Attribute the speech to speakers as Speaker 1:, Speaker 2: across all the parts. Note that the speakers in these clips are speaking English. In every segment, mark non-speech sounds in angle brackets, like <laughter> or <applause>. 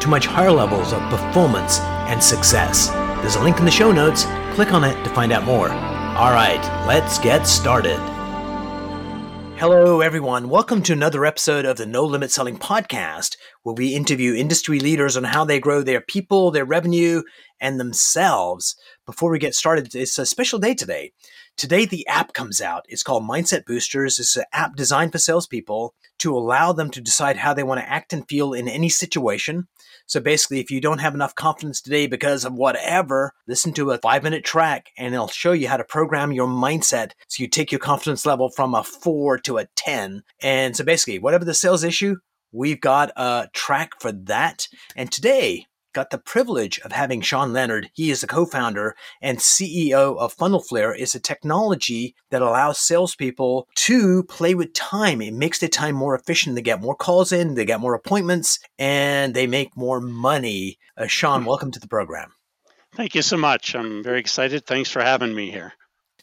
Speaker 1: to much higher levels of performance and success. There's a link in the show notes. Click on it to find out more. All right, let's get started. Hello, everyone. Welcome to another episode of the No Limit Selling Podcast, where we interview industry leaders on how they grow their people, their revenue, and themselves. Before we get started, it's a special day today. Today, the app comes out. It's called Mindset Boosters. It's an app designed for salespeople to allow them to decide how they want to act and feel in any situation. So basically, if you don't have enough confidence today because of whatever, listen to a five minute track and it'll show you how to program your mindset so you take your confidence level from a four to a 10. And so basically, whatever the sales issue, we've got a track for that. And today, got the privilege of having Sean Leonard. He is the co-founder and CEO of FunnelFlare. It's a technology that allows salespeople to play with time. It makes their time more efficient. They get more calls in, they get more appointments, and they make more money. Uh, Sean, welcome to the program.
Speaker 2: Thank you so much. I'm very excited. Thanks for having me here.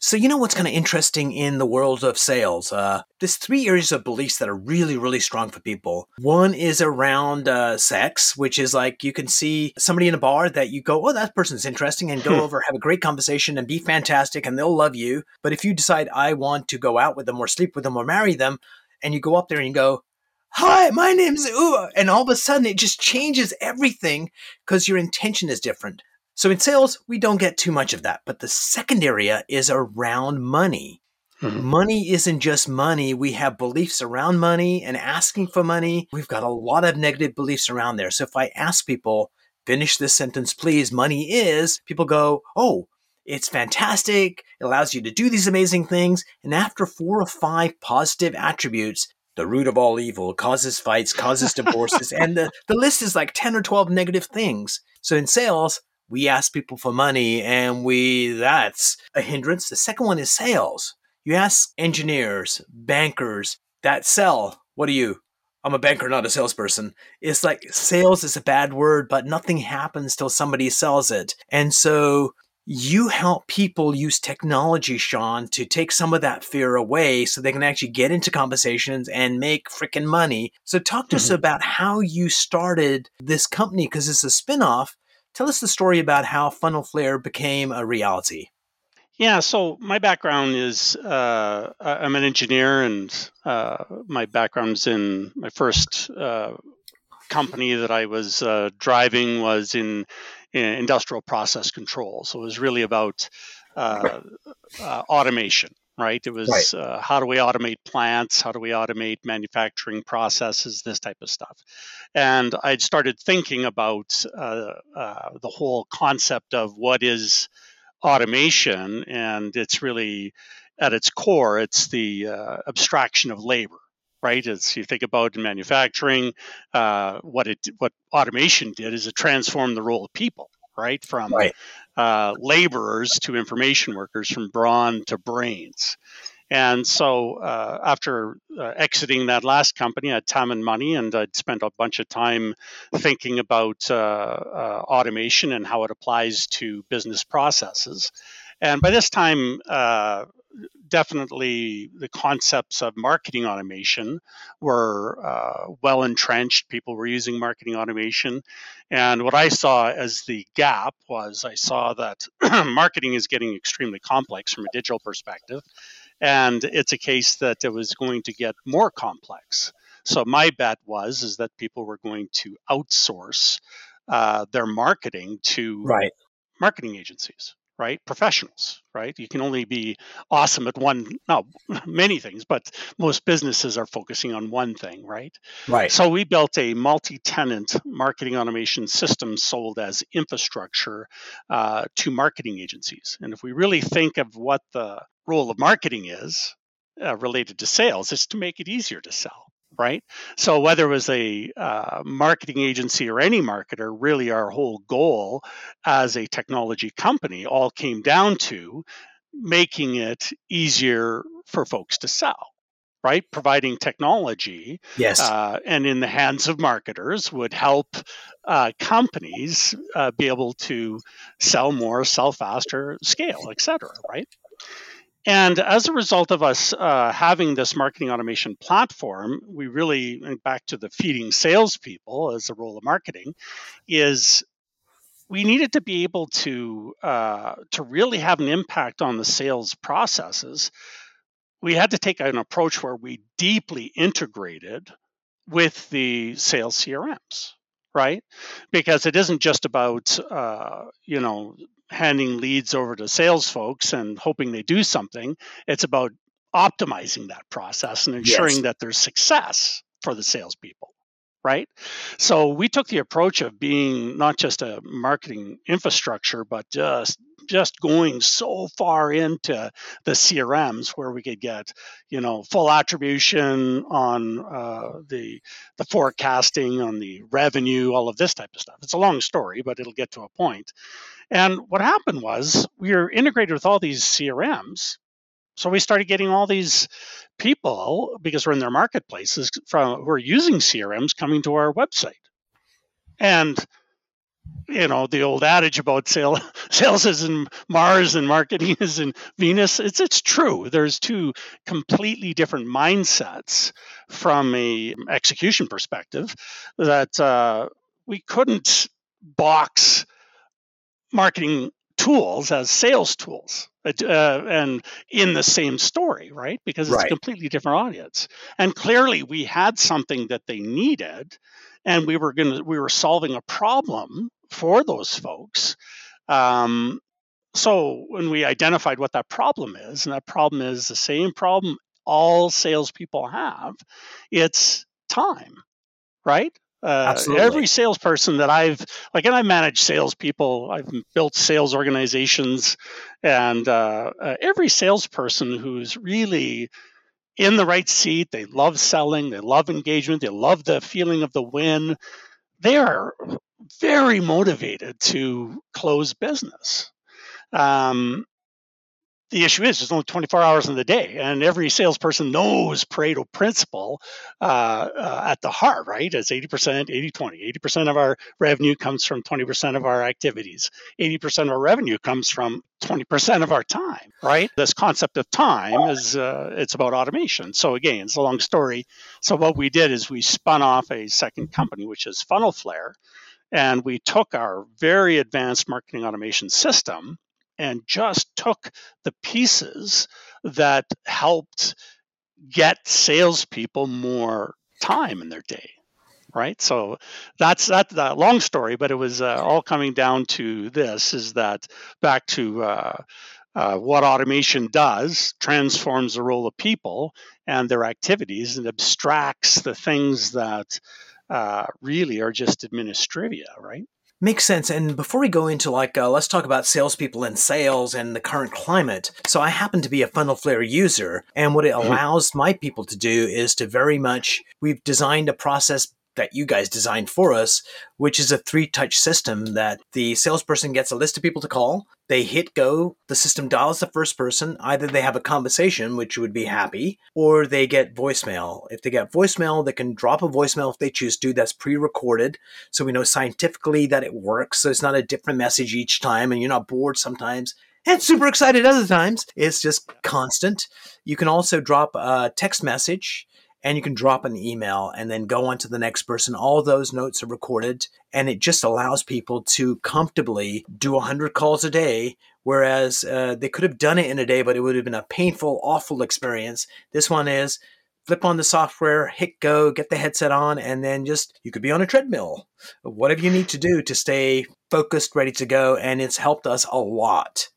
Speaker 1: So, you know what's kind of interesting in the world of sales? Uh, there's three areas of beliefs that are really, really strong for people. One is around uh, sex, which is like you can see somebody in a bar that you go, oh, that person's interesting, and go over, have a great conversation, and be fantastic, and they'll love you. But if you decide, I want to go out with them, or sleep with them, or marry them, and you go up there and you go, Hi, my name's Ua. And all of a sudden, it just changes everything because your intention is different. So in sales, we don't get too much of that. But the second area is around money. Mm-hmm. Money isn't just money. We have beliefs around money and asking for money. We've got a lot of negative beliefs around there. So if I ask people, finish this sentence, please, money is, people go, oh, it's fantastic. It allows you to do these amazing things. And after four or five positive attributes, the root of all evil causes fights, causes <laughs> divorces, and the, the list is like 10 or 12 negative things. So in sales, we ask people for money and we that's a hindrance the second one is sales you ask engineers bankers that sell what are you i'm a banker not a salesperson it's like sales is a bad word but nothing happens till somebody sells it and so you help people use technology, Sean, to take some of that fear away so they can actually get into conversations and make freaking money. So, talk to mm-hmm. us about how you started this company because it's a spinoff Tell us the story about how Funnel Flare became a reality.
Speaker 2: Yeah, so my background is uh, I'm an engineer, and uh, my background is in my first uh, company that I was uh, driving was in, in, industrial process control. So it was really about uh, uh, automation right? It was right. Uh, how do we automate plants? How do we automate manufacturing processes? This type of stuff. And I'd started thinking about uh, uh, the whole concept of what is automation, and it's really at its core, it's the uh, abstraction of labor. Right, as you think about in manufacturing, uh, what it what automation did is it transformed the role of people right? From right. Uh, laborers to information workers, from brawn to brains. And so uh, after uh, exiting that last company, I had time and money, and I'd spent a bunch of time thinking about uh, uh, automation and how it applies to business processes. And by this time, uh, definitely the concepts of marketing automation were uh, well entrenched. People were using marketing automation. And what I saw as the gap was I saw that <clears throat> marketing is getting extremely complex from a digital perspective. And it's a case that it was going to get more complex. So my bet was is that people were going to outsource uh, their marketing to
Speaker 1: right.
Speaker 2: marketing agencies right? Professionals, right? You can only be awesome at one, no, <laughs> many things, but most businesses are focusing on one thing, right?
Speaker 1: Right.
Speaker 2: So we built a multi-tenant marketing automation system sold as infrastructure uh, to marketing agencies. And if we really think of what the role of marketing is uh, related to sales, it's to make it easier to sell right? So whether it was a uh, marketing agency or any marketer, really our whole goal as a technology company all came down to making it easier for folks to sell. Right, providing technology,
Speaker 1: yes,
Speaker 2: uh, and in the hands of marketers would help uh, companies uh, be able to sell more, sell faster, scale, et cetera. Right. And as a result of us uh, having this marketing automation platform, we really, back to the feeding salespeople as a role of marketing, is we needed to be able to uh, to really have an impact on the sales processes. We had to take an approach where we deeply integrated with the sales CRMs, right? Because it isn't just about uh, you know handing leads over to sales folks and hoping they do something. It's about optimizing that process and ensuring yes. that there's success for the salespeople. Right. So we took the approach of being not just a marketing infrastructure, but just just going so far into the CRMs where we could get, you know, full attribution on uh, the the forecasting, on the revenue, all of this type of stuff. It's a long story, but it'll get to a point. And what happened was we were integrated with all these CRMs. So we started getting all these people because we're in their marketplaces from who are using CRMs coming to our website. And you know the old adage about sale, <laughs> sales is in Mars and marketing <laughs> is in Venus. It's it's true. There's two completely different mindsets from a execution perspective that uh, we couldn't box marketing tools as sales tools uh, and in the same story right? Because it's right. a completely different audience. And clearly we had something that they needed and we were going to we were solving a problem for those folks. Um, so when we identified what that problem is and that problem is the same problem all salespeople have it's time right uh, every salesperson that I've like, and I manage salespeople. I've built sales organizations, and uh, uh, every salesperson who's really in the right seat, they love selling, they love engagement, they love the feeling of the win. They are very motivated to close business. Um, the issue is there's only 24 hours in the day and every salesperson knows pareto principle uh, uh, at the heart right? It's 80% 80 20 80% of our revenue comes from 20% of our activities. 80% of our revenue comes from 20% of our time right? This concept of time is uh, it's about automation. So again it's a long story. So what we did is we spun off a second company which is Funnel Flare, and we took our very advanced marketing automation system and just took the pieces that helped get salespeople more time in their day right? So that's that, that long story but it was uh, all coming down to this is that back to uh, uh, what automation does transforms the role of people and their activities and abstracts the things that uh, really are just administrivia right
Speaker 1: Makes sense. And before we go into like, uh, let's talk about salespeople and sales and the current climate. So I happen to be a funnel flare user, and what it mm-hmm. allows my people to do is to very much we've designed a process that you guys designed for us, which is a three touch system that the salesperson gets a list of people to call. They hit go, the system dials the first person. Either they have a conversation, which would be happy, or they get voicemail. If they get voicemail, they can drop a voicemail if they choose to. That's pre recorded. So we know scientifically that it works. So it's not a different message each time, and you're not bored sometimes and super excited other times. It's just constant. You can also drop a text message and you can drop an email and then go on to the next person. All those notes are recorded and it just allows people to comfortably do 100 calls a day. Whereas uh, they could have done it in a day, but it would have been a painful, awful experience. This one is flip on the software, hit go, get the headset on, and then just you could be on a treadmill. Whatever you need to do to stay focused, ready to go. And it's helped us a lot.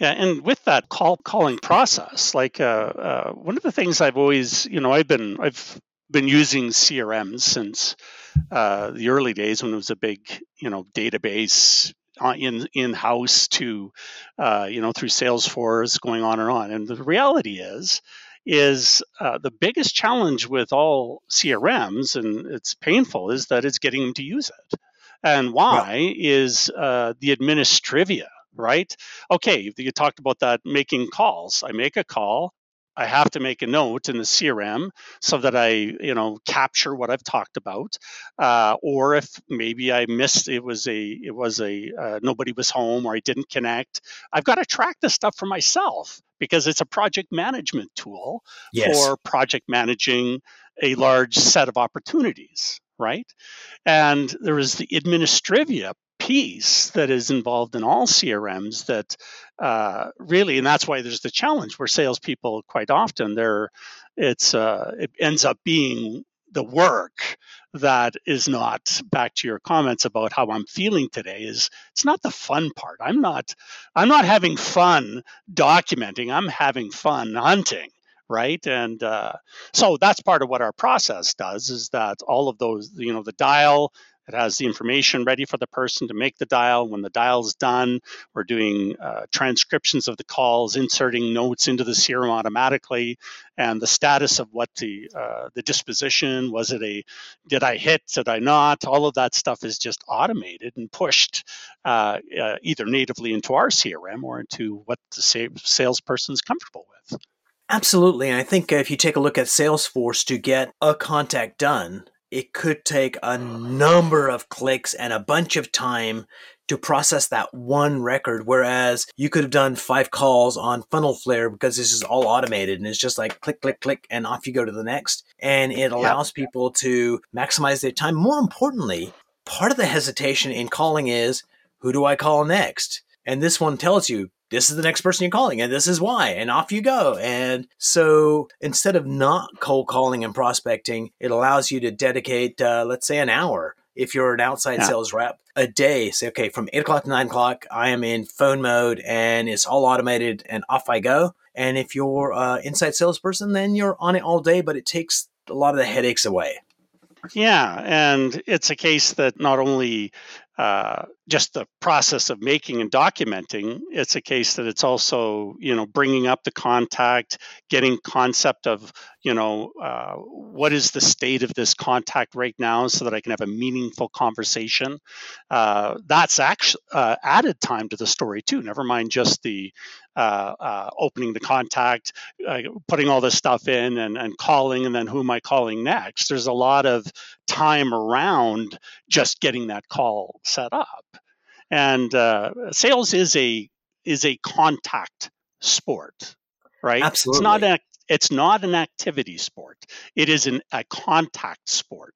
Speaker 2: Yeah, and with that call calling process, like uh, uh, one of the things I've always, you know, I've been I've been using CRMs since uh, the early days when it was a big, you know, database uh, in in house to, uh, you know, through Salesforce, going on and on. And the reality is, is uh, the biggest challenge with all CRMs, and it's painful, is that it's getting them to use it. And why is uh, the administrivia, right? Okay, you talked about that making calls. I make a call. I have to make a note in the CRM so that I, you know, capture what I've talked about. Uh, or if maybe I missed, it was a, it was a, uh, nobody was home or I didn't connect. I've got to track this stuff for myself because it's a project management tool yes. for project managing a large set of opportunities, right? And there is the administrivia that is involved in all CRMs that uh, really, and that's why there's the challenge where salespeople quite often they're it's uh, it ends up being the work that is not back to your comments about how I'm feeling today is it's not the fun part. I'm not I'm not having fun documenting. I'm having fun hunting right and uh, so that's part of what our process does is that all of those you know the dial it has the information ready for the person to make the dial. When the dial is done, we're doing uh, transcriptions of the calls, inserting notes into the CRM automatically, and the status of what the uh, the disposition was. It a did I hit? Did I not? All of that stuff is just automated and pushed uh, uh either natively into our CRM or into what the salesperson is comfortable with.
Speaker 1: Absolutely. And I think if you take a look at Salesforce to get a contact done, it could take a number of clicks and a bunch of time to process that one record. Whereas you could have done five calls on Funnel Flare because this is all automated and it's just like click, click, click, and off you go to the next. And it allows yeah. people to maximize their time. More importantly, part of the hesitation in calling is who do I call next? And this one tells you this is the next person you're calling and this is why and off you go. And so instead of not cold calling and prospecting it allows you to dedicate uh, let's say an hour if you're an outside yeah. sales rep a day. Say okay from 8 o'clock to 9 o'clock i am in phone mode and it's all automated and off i go. And if you're an inside salesperson then you're on it all day but it takes a lot of the headaches away.
Speaker 2: Yeah, and it's a case that not only uh, just the process of making and documenting. It's a case that it's also, you know, bringing up the contact, getting concept of, you know, uh, what is the state of this contact right now, so that I can have a meaningful conversation. Uh, that's actually uh, added time to the story too. Never mind just the uh, uh, opening the contact, putting all this stuff in, and, and calling, and then who am I calling next? There's a lot of time around just getting that call set up. And uh, sales is a is a contact sport, right?
Speaker 1: Absolutely.
Speaker 2: It's not a, it's not an activity sport. It is an, a contact sport.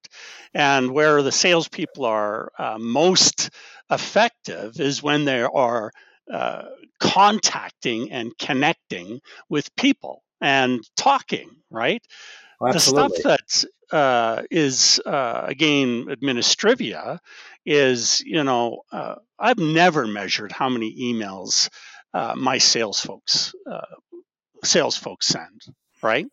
Speaker 2: And where the salespeople are uh, most effective is when they are uh, contacting and connecting with people and talking, right? The stuff that uh, is uh, again administrivia is you know uh, I've never measured how many emails uh, my sales folks uh, sales folks send right?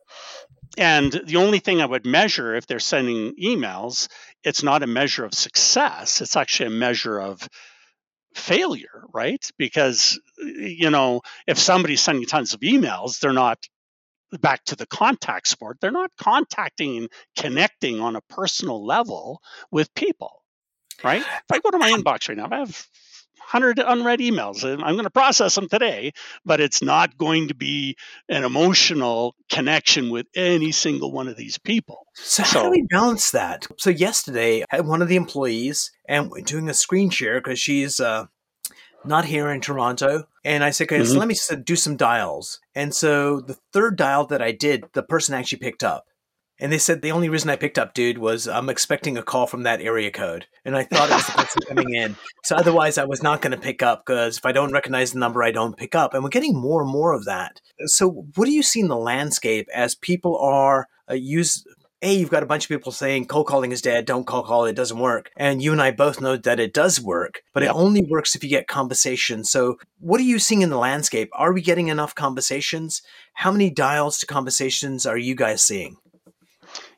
Speaker 2: And the only thing I would measure if they're sending emails it's not a measure of success it's actually a measure of failure right? Because you know if somebody's sending tons of emails they're not back to the contact sport, they're not contacting and connecting on a personal level with people, right? If I go to my inbox right now, I have 100 unread emails and I'm going to process them today, but it's not going to be an emotional connection with any single one of these people.
Speaker 1: So, so how do we balance that? So, yesterday, I had one of the employees and doing a screen share because she's uh, not here in Toronto. And I said, okay, mm-hmm. so let me do some dials. And so the third dial that I did, the person actually picked up. And they said the only reason I picked up, dude, was I'm expecting a call from that area code. And I thought it was the person <laughs> coming in. So otherwise, I was not going to pick up because if I don't recognize the number, I don't pick up. And we're getting more and more of that. So, what do you see in the landscape as people are uh, use a, you've got a bunch of people saying cold calling is dead, don't cold call, it doesn't work. And you and I both know that it does work, but it only works if you get conversation. So, what are you seeing in the landscape? Are we getting enough conversations? How many dials to conversations are you guys seeing?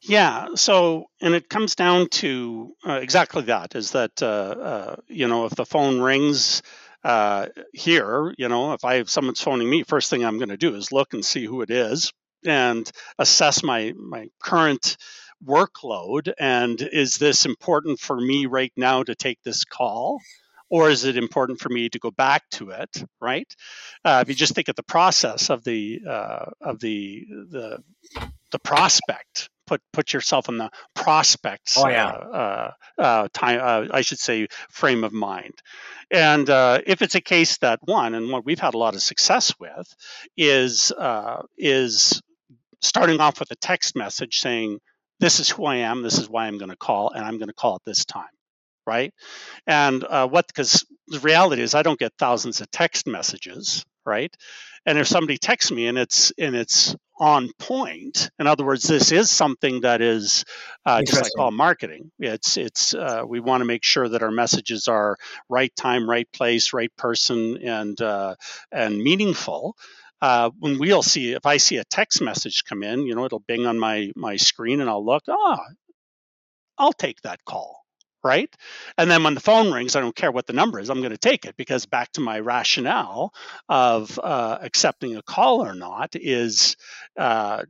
Speaker 2: Yeah, so and it comes down to uh, exactly that is that uh, uh, you know if the phone rings uh, here, you know if I have someone's phoning me, first thing I'm going to do is look and see who it is and assess my my current workload and is this important for me right now to take this call or is it important for me to go back to it right uh, if you just think of the process of the uh, of the the the prospect put put yourself in the prospects
Speaker 1: oh, yeah.
Speaker 2: uh, uh, uh time uh, I should say frame of mind and if it's a case that one and what we've had a lot of success with is is starting off with a text message saying this is who I am, this is why I'm going to call, and I'm going to call at this time, right? And uh, what, because the reality is I don't get thousands of text messages, right? And if somebody texts me and it's and it's on point, in other words, this is something that is uh, just like all marketing. It's it's uh, we want to make sure that our messages are right time, right place, right person, and uh, and meaningful uh, when we'll see if I see a text message come in, you know, it'll bing on my my screen, and I'll look. Ah, oh, I'll take that call, right? And then when the phone rings, I don't care what the number is. I'm going to take it because back to my rationale of uh, accepting a call or not is uh,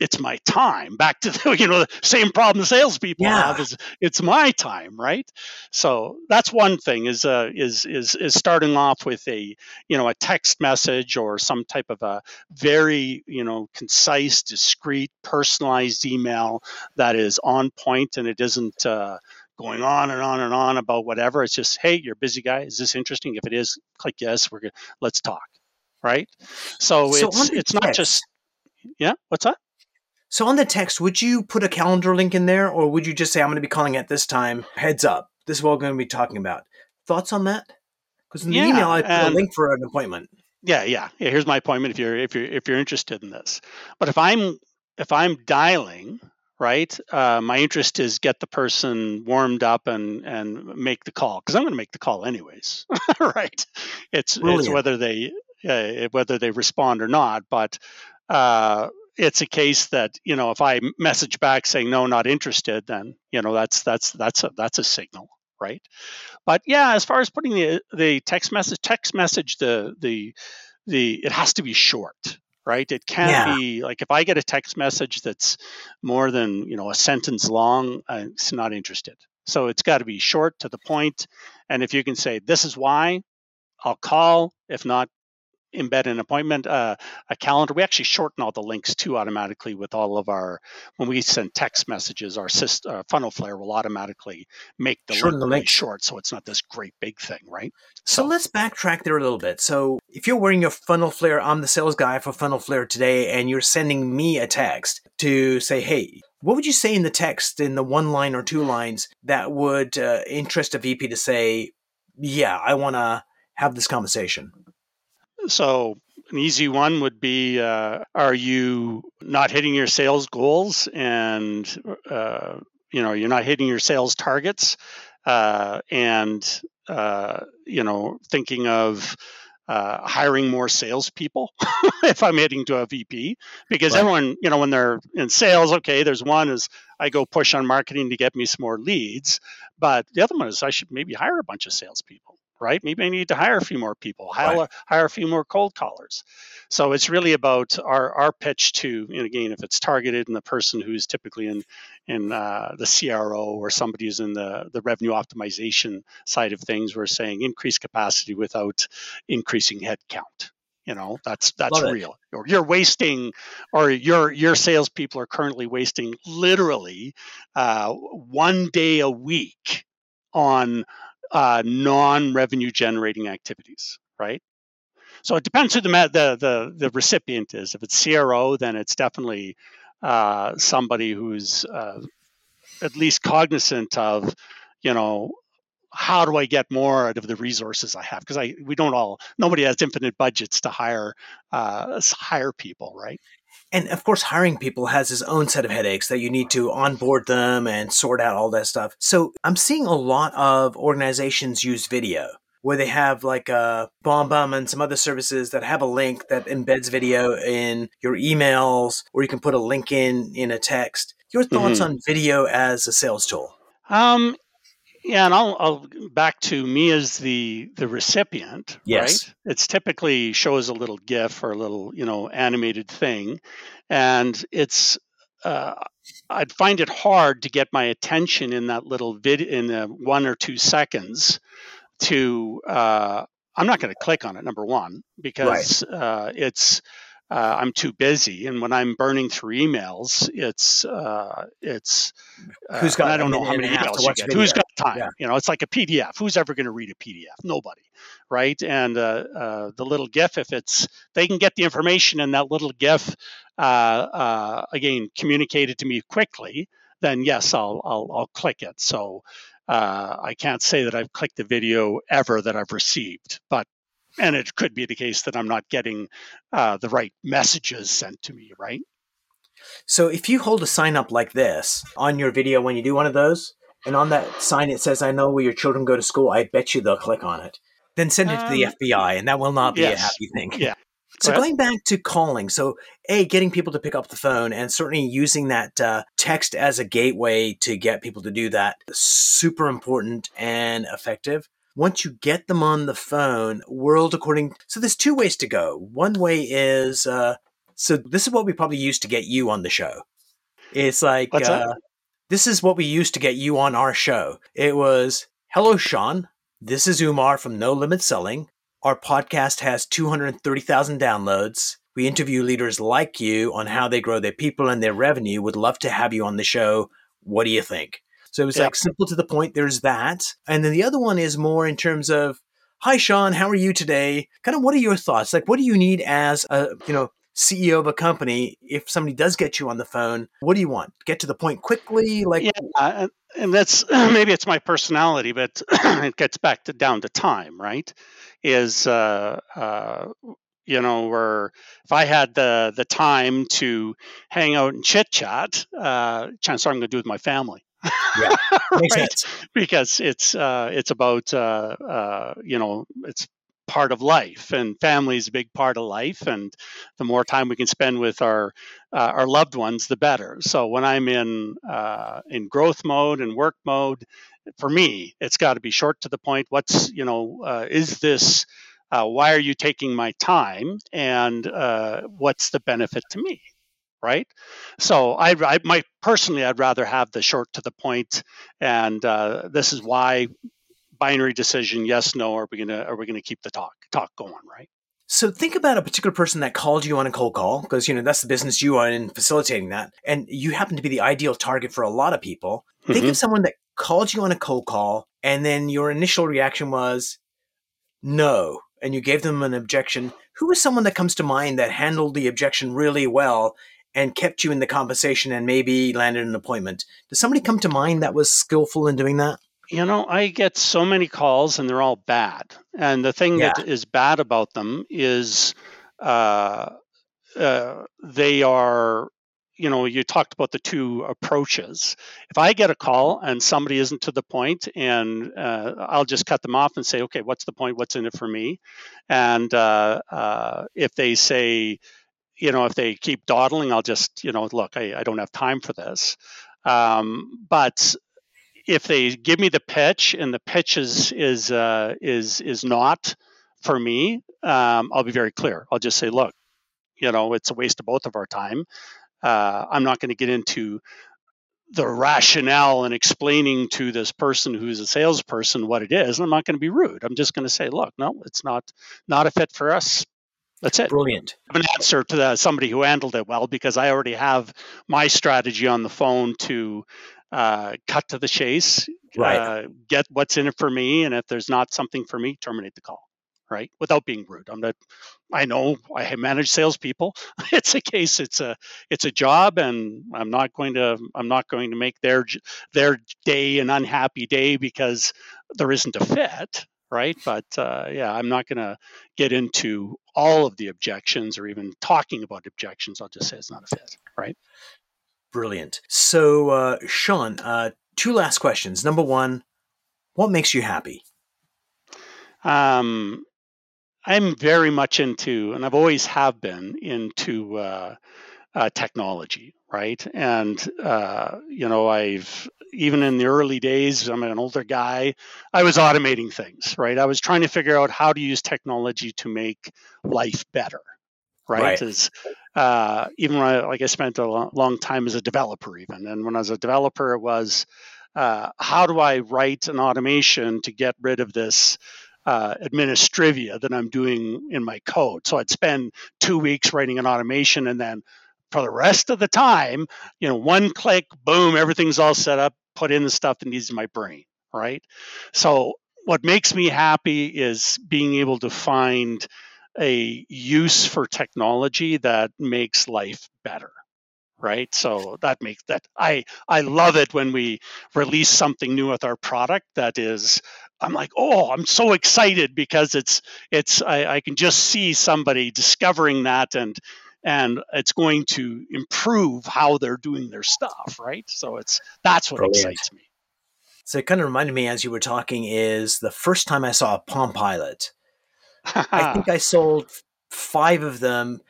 Speaker 2: it's my time. Back to the <laughs> you know the same problem salespeople yeah. have is it's my time, right? So that's one thing is uh, is is is starting off with a you know a text message or some type of a very you know concise, discreet, personalized email that is on point and it isn't. Uh, going on and on and on about whatever it's just hey you're a busy guy is this interesting if it is click yes we're good let's talk right so, so it's it's not just yeah what's that
Speaker 1: so on the text, would you put a calendar link in there, or would you just say, "I'm going to be calling at this time"? Heads up, this is what we're going to be talking about. Thoughts on that? Because in the yeah, email, I put a link for an appointment.
Speaker 2: Yeah, yeah, yeah. Here's my appointment if you're if you're if you're interested in this. But if I'm if I'm dialing, right, uh, my interest is get the person warmed up and and make the call because I'm going to make the call anyways, <laughs> right? It's Brilliant. it's whether they uh, whether they respond or not, but uh, it's a case that you know if I message back saying no, not interested, then you know that's that's that's a that's a signal, right? But yeah, as far as putting the the text message, text message, the the the it has to be short, right? It can't yeah. be like if I get a text message that's more than you know a sentence long, I'm not interested. So it's got to be short to the point, and if you can say this is why, I'll call. If not, embed an appointment, uh, a calendar. We actually shorten all the links too automatically with all of our when we send text messages. Our system, uh, funnel flare will automatically make the shorten link the link short, so it's not this great big thing, right?
Speaker 1: So, so let's backtrack there a little bit. So if you're wearing your funnel flare, I'm the sales guy for funnel flare today, and you're sending me a text to say, hey. What would you say in the text, in the one line or two lines, that would uh, interest a VP to say, "Yeah, I want to have this conversation"?
Speaker 2: So, an easy one would be uh, Are you not hitting your sales goals and uh, you know you're not hitting your sales targets uh, and uh, you know thinking of uh, hiring more salespeople <laughs> if I'm heading to a VP because right. everyone you know when they're in sales okay there's one is I go push on marketing to get me some more leads but the other one is I should maybe hire a bunch of salespeople right? Maybe I need to hire a few more people, hire, right. hire a few more cold callers. So it's really about our, our pitch to, and again, if it's targeted and the person who's typically in in uh, the CRO or somebody who's in the, the revenue optimization side of things, we're saying increase capacity without increasing headcount. You know, that's that's Love real. Or you're wasting, or your your salespeople are currently wasting literally uh, one day a week on uh, non-revenue generating activities, right? So it depends who the, the the the recipient is. If it's CRO, then it's definitely uh, somebody who's uh, at least cognizant of, you know, how do I get more out of the resources I have? Because I we don't all nobody has infinite budgets to hire uh, hire people, right?
Speaker 1: And of course, hiring people has its own set of headaches that you need to onboard them and sort out all that stuff. So I'm seeing a lot of organizations use video where they have like a uh, BombBomb and some other services that have a link that embeds video in your emails, or you can put a link in in a text. Your thoughts mm-hmm. on video as a sales tool?
Speaker 2: Um, Yeah, and I'll, I'll back to me as the the recipient.
Speaker 1: Yes.
Speaker 2: Right? It's typically shows a little GIF or a little you know animated thing, and it's uh, I'd find it hard to get my attention in that little vid in the one or two seconds to uh, I'm not going to click on it number one because right. uh, it's uh, I'm too busy, and when I'm burning through emails, it's uh, it's
Speaker 1: uh, who's got
Speaker 2: I don't know how many emails you get. Who's got time? Yeah. You know, it's like a PDF. Who's ever going to read a PDF? Nobody, right? And uh, uh, the little GIF, if it's they can get the information in that little GIF uh, again communicated to me quickly, then yes, I'll I'll, I'll click it. So. I can't say that I've clicked the video ever that I've received, but and it could be the case that I'm not getting uh, the right messages sent to me, right?
Speaker 1: So if you hold a sign up like this on your video when you do one of those, and on that sign it says, I know where your children go to school, I bet you they'll click on it. Then send it um, to the um, FBI, and that will not be yes. a happy thing.
Speaker 2: Yeah. <laughs>
Speaker 1: So going back to calling, so a getting people to pick up the phone and certainly using that uh, text as a gateway to get people to do that super important and effective once you get them on the phone, world according. So there's two ways to go. One way is uh, so this is what we probably used to get you on the show. It's like uh, this is what we used to get you on our show. It was hello, Sean. This is Umar from No Limit Selling. Our podcast has 230,000 downloads. We interview leaders like you on how they grow their people and their revenue. Would love to have you on the show. What do you think? So it was like simple to the point. There's that. And then the other one is more in terms of, hi, Sean, how are you today? Kind of what are your thoughts? Like, what do you need as a, you know, CEO of a company, if somebody does get you on the phone, what do you want? Get to the point quickly, like
Speaker 2: yeah, and that's <clears throat> maybe it's my personality, but <clears throat> it gets back to down to time, right? Is uh, uh, you know, where if I had the the time to hang out and chit chat, uh, chances are I'm going to do with my family
Speaker 1: yeah, <laughs> makes
Speaker 2: right? sense. Because it's uh, it's about uh, uh, you know it's part of life, and family is a big part of life, and the more time we can spend with our uh, our loved ones, the better. So when I'm in uh, in growth mode and work mode, for me, it's got to be short to the point. What's you know uh, is this? why are you taking my time, and what's the benefit to me? Right? So I, I might personally, I'd rather have the short to the point, and uh, this is why binary decision: yes, no. Are we gonna are we gonna keep the talk talk going, right?
Speaker 1: So think about a particular person that called you on a cold call because you know that's the business you are in facilitating that, and you happen to be the ideal target for a lot of people. Mm-hmm. Think of someone that called you on a cold call, and then your initial reaction was no, and you gave them an objection. Who is someone that comes to mind that handled the objection really well and kept you in the conversation and maybe landed an appointment. Does somebody come to mind that was skillful in doing that?
Speaker 2: You know, I get so many calls and they're all bad. And the thing yeah. that is bad about them is uh, uh, they are, you know, you talked about the two approaches. If I get a call and somebody isn't to the point, and uh, I'll just cut them off and say, okay, what's the point? What's in it for me? And uh, uh, if they say, you know, if they keep dawdling, I'll just, you know, look, I, I don't have time for this. Um, but if they give me the pitch and the pitch is is uh, is is not for me, um, I'll be very clear. I'll just say, look, you know, it's a waste of both of our time. Uh, I'm not going to get into the rationale and explaining to this person who's a salesperson what it is. And I'm not going to be rude. I'm just going to say, look, no, it's not not a fit for us. That's it.
Speaker 1: Brilliant.
Speaker 2: I have an answer to the, somebody who handled it well because I already have my strategy on the phone to uh, cut to the chase,
Speaker 1: right.
Speaker 2: uh, get what's in it for me, and if there's not something for me, terminate the call. Right, without being rude. I'm not. I know I manage salespeople. <laughs> It's a case. It's a. It's a job, and I'm not going to. I'm not going to make their their day an unhappy day because there isn't a fit right? But uh, yeah, I'm not going to get into all of the objections or even talking about objections. I'll just say it's not a fit, right?
Speaker 1: Brilliant. So, uh, Sean, uh, two last questions. Number one, what makes you happy?
Speaker 2: Um, I'm very much into, and I've always have been into uh, technology, right? And uh, you know, I've even in the early days, I'm an older guy. I was automating things, right? I was trying to figure out how to use technology to make life better, right? right. As, uh, even when I, like I spent a long, long, time as a developer, even, and when I was a developer, it was uh, how do I write an automation to get rid of this uh, administrivia that I'm doing in my code. So I'd spend two weeks writing an automation, and then for the rest of the time, you know, one click, boom, everything's all set up. Put in the stuff that needs my brain, right? So what makes me happy is being able to find a use for technology that makes life better right so that makes that i i love it when we release something new with our product that is i'm like oh i'm so excited because it's it's i, I can just see somebody discovering that and and it's going to improve how they're doing their stuff right so it's that's what Brilliant. excites me
Speaker 1: so it kind of reminded me as you were talking is the first time i saw a palm pilot i think <laughs> i sold five of them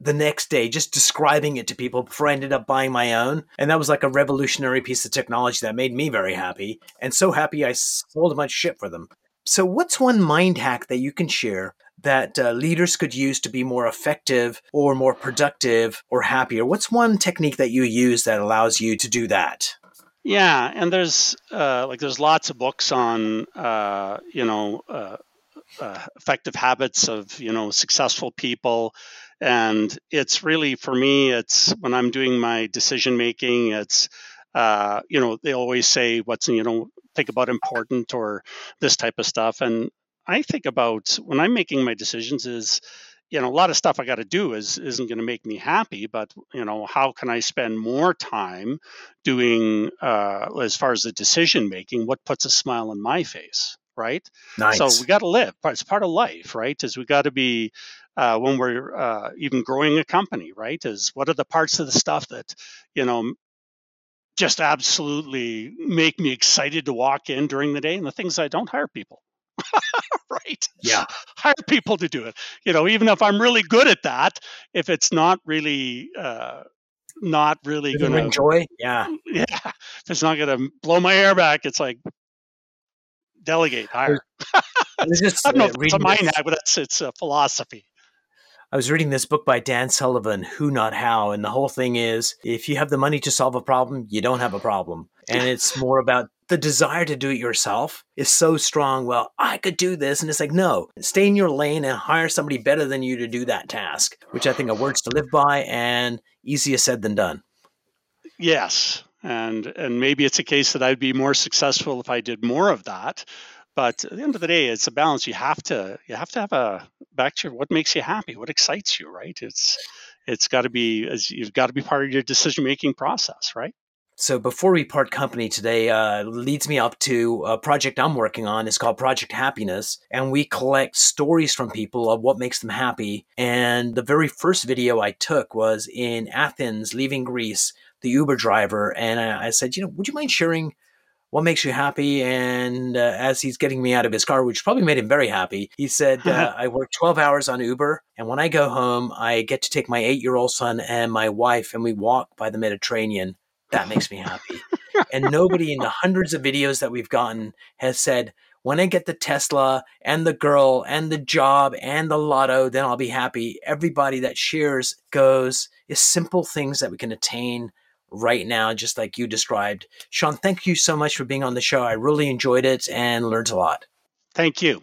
Speaker 1: the next day just describing it to people before I ended up buying my own. And that was like a revolutionary piece of technology that made me very happy. And so happy I sold a bunch of shit for them. So, what's one mind hack that you can share that uh, leaders could use to be more effective or more productive or happier? What's one technique that you use that allows you to do that?
Speaker 2: Yeah, and there's uh, like there's lots of books on uh, you know uh, uh, effective habits of you know successful people and it's really for me it's when i'm doing my decision making it's uh, you know they always say what's you know think about important or this type of stuff and i think about when i'm making my decisions is you know a lot of stuff i got to do is isn't going to make me happy but you know how can i spend more time doing uh, as far as the decision making what puts a smile on my face right nice. so we got to live it's part of life right is we got to be uh, when we're uh, even growing a company, right? Is what are the parts of the stuff that, you know, just absolutely make me excited to walk in during the day and the things I don't hire people. <laughs> right?
Speaker 1: Yeah.
Speaker 2: Hire people to do it. You know, even if I'm really good at that, if it's not really uh not really going to
Speaker 1: enjoy, yeah. <laughs>
Speaker 2: Yeah. If it's not going to blow my air back, it's like delegate, hire. Just, <laughs> I don't know if it's a mind hack, but it's, it's a philosophy.
Speaker 1: I was reading this book by Dan Sullivan, Who Not How, and the whole thing is if you have the money to solve a problem, you don't have a problem. And it's more about the desire to do it yourself is so strong. Well, I could do this. And it's like, no, stay in your lane and hire somebody better than you to do that task, which I think are words to live by and easier said than done.
Speaker 2: Yes. And, and maybe it's a case that I'd be more successful if I did more of that but at the end of the day it's a balance you have to you have to have a back to what makes you happy what excites you right it's it's got to be as you've got to be part of your decision making process right
Speaker 1: so before we part company today uh, leads me up to a project i'm working on it's called project happiness and we collect stories from people of what makes them happy and the very first video i took was in athens leaving greece the uber driver and I, I said you know would you mind sharing what makes you happy? And uh, as he's getting me out of his car, which probably made him very happy, he said, <laughs> uh, I work 12 hours on Uber. And when I go home, I get to take my eight year old son and my wife and we walk by the Mediterranean. That makes me happy. <laughs> and nobody in the hundreds of videos that we've gotten has said, when I get the Tesla and the girl and the job and the lotto, then I'll be happy. Everybody that shares goes is simple things that we can attain right now, just like you described. Sean, thank you so much for being on the show. I really enjoyed it and learned a lot.
Speaker 2: Thank you.